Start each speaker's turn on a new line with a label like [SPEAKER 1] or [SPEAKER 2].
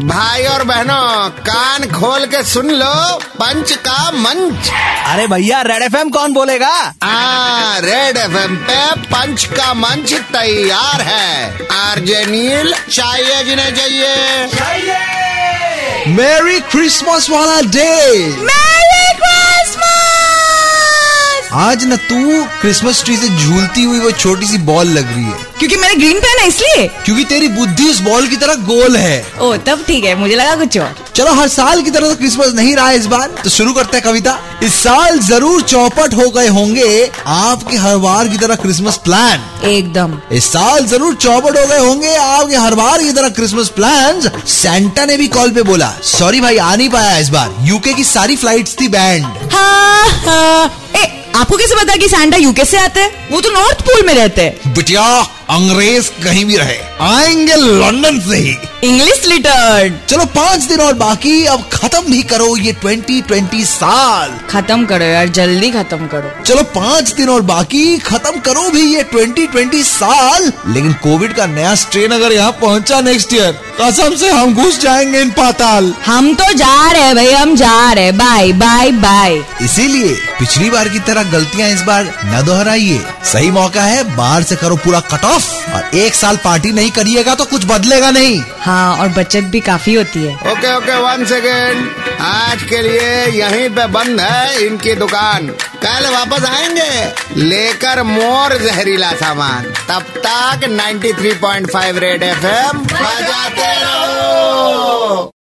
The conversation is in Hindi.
[SPEAKER 1] भाई और बहनों कान खोल के सुन लो पंच का मंच।
[SPEAKER 2] अरे भैया रेड एफएम कौन बोलेगा?
[SPEAKER 1] आ, रेड एफएम पे पंच का मंच तैयार है। आरजे नील चाहिए जिन्हें चाहिए।
[SPEAKER 2] मेरी क्रिसमस वाला डे आज न तू क्रिसमस ट्री से झूलती हुई वो छोटी सी बॉल लग रही है।
[SPEAKER 3] क्योंकि मैंने ग्रीन पहना इसलिए।
[SPEAKER 2] क्योंकि तेरी बुद्धि उस बॉल की तरह गोल है।
[SPEAKER 3] ओ तब ठीक है मुझे लगा कुछ और।
[SPEAKER 2] चलो हर साल की तरह तो क्रिसमस नहीं रहा इस बार। तो शुरू करते हैं कविता। इस साल ज़रूर चौपट हो गए होंगे आपके हर बार की तरह क्रिसमस प्लान
[SPEAKER 3] एकदम।
[SPEAKER 2] इस साल ज़रूर चौपट हो गए होंगे आपके हर बार की तरह क्रिसमस प्लान सेंटा ने भी कॉल पे बोला। सॉरी भाई आ नहीं पाया इस बार। यूके की सारी फ़्लाइट थी बैंड
[SPEAKER 3] हाँ हाँ। ए आपको कैसे पता कि सैंटा यूके से आते हैं? वो तो नॉर्थ पोल में रहते हैं।
[SPEAKER 2] बिटिया अंग्रेज़ कहीं भी रहे आएँगे लंदन से ही।
[SPEAKER 3] इंग्लिश लिटर्ड
[SPEAKER 2] चलो पाँच दिन और बाकी अब खत्म भी करो ये 2020 साल।
[SPEAKER 3] खत्म करो यार जल्दी खत्म करो।
[SPEAKER 2] चलो पाँच दिन और बाकी खत्म करो भी ये 2020 साल। लेकिन कोविड का नया स्ट्रेन अगर यहाँ पहुँचा नेक्स्ट ईयर कसम से हम घुस जाएँगे इन पाताल।
[SPEAKER 3] हम तो जा रहे हैं भाई हम जा रहे हैं। बाय बाय बाय
[SPEAKER 2] इसीलिए पिछली बार की तरह गलतियाँ इस बार न दोहराइए। सही मौका है बाहर से करो पूरा कट ऑफ़ और एक साल पार्टी नहीं करिएगा तो कुछ बदलेगा नहीं।
[SPEAKER 3] हाँ और बचत भी काफ़ी होती है।
[SPEAKER 1] ओके ओके वन सेकेंड आज के लिए यहीं पे बंद है इनकी दुकान। कल वापस आएँगे लेकर मोर जहरीला सामान। तब तक 93.5 रेड एफएम बजाते रहो।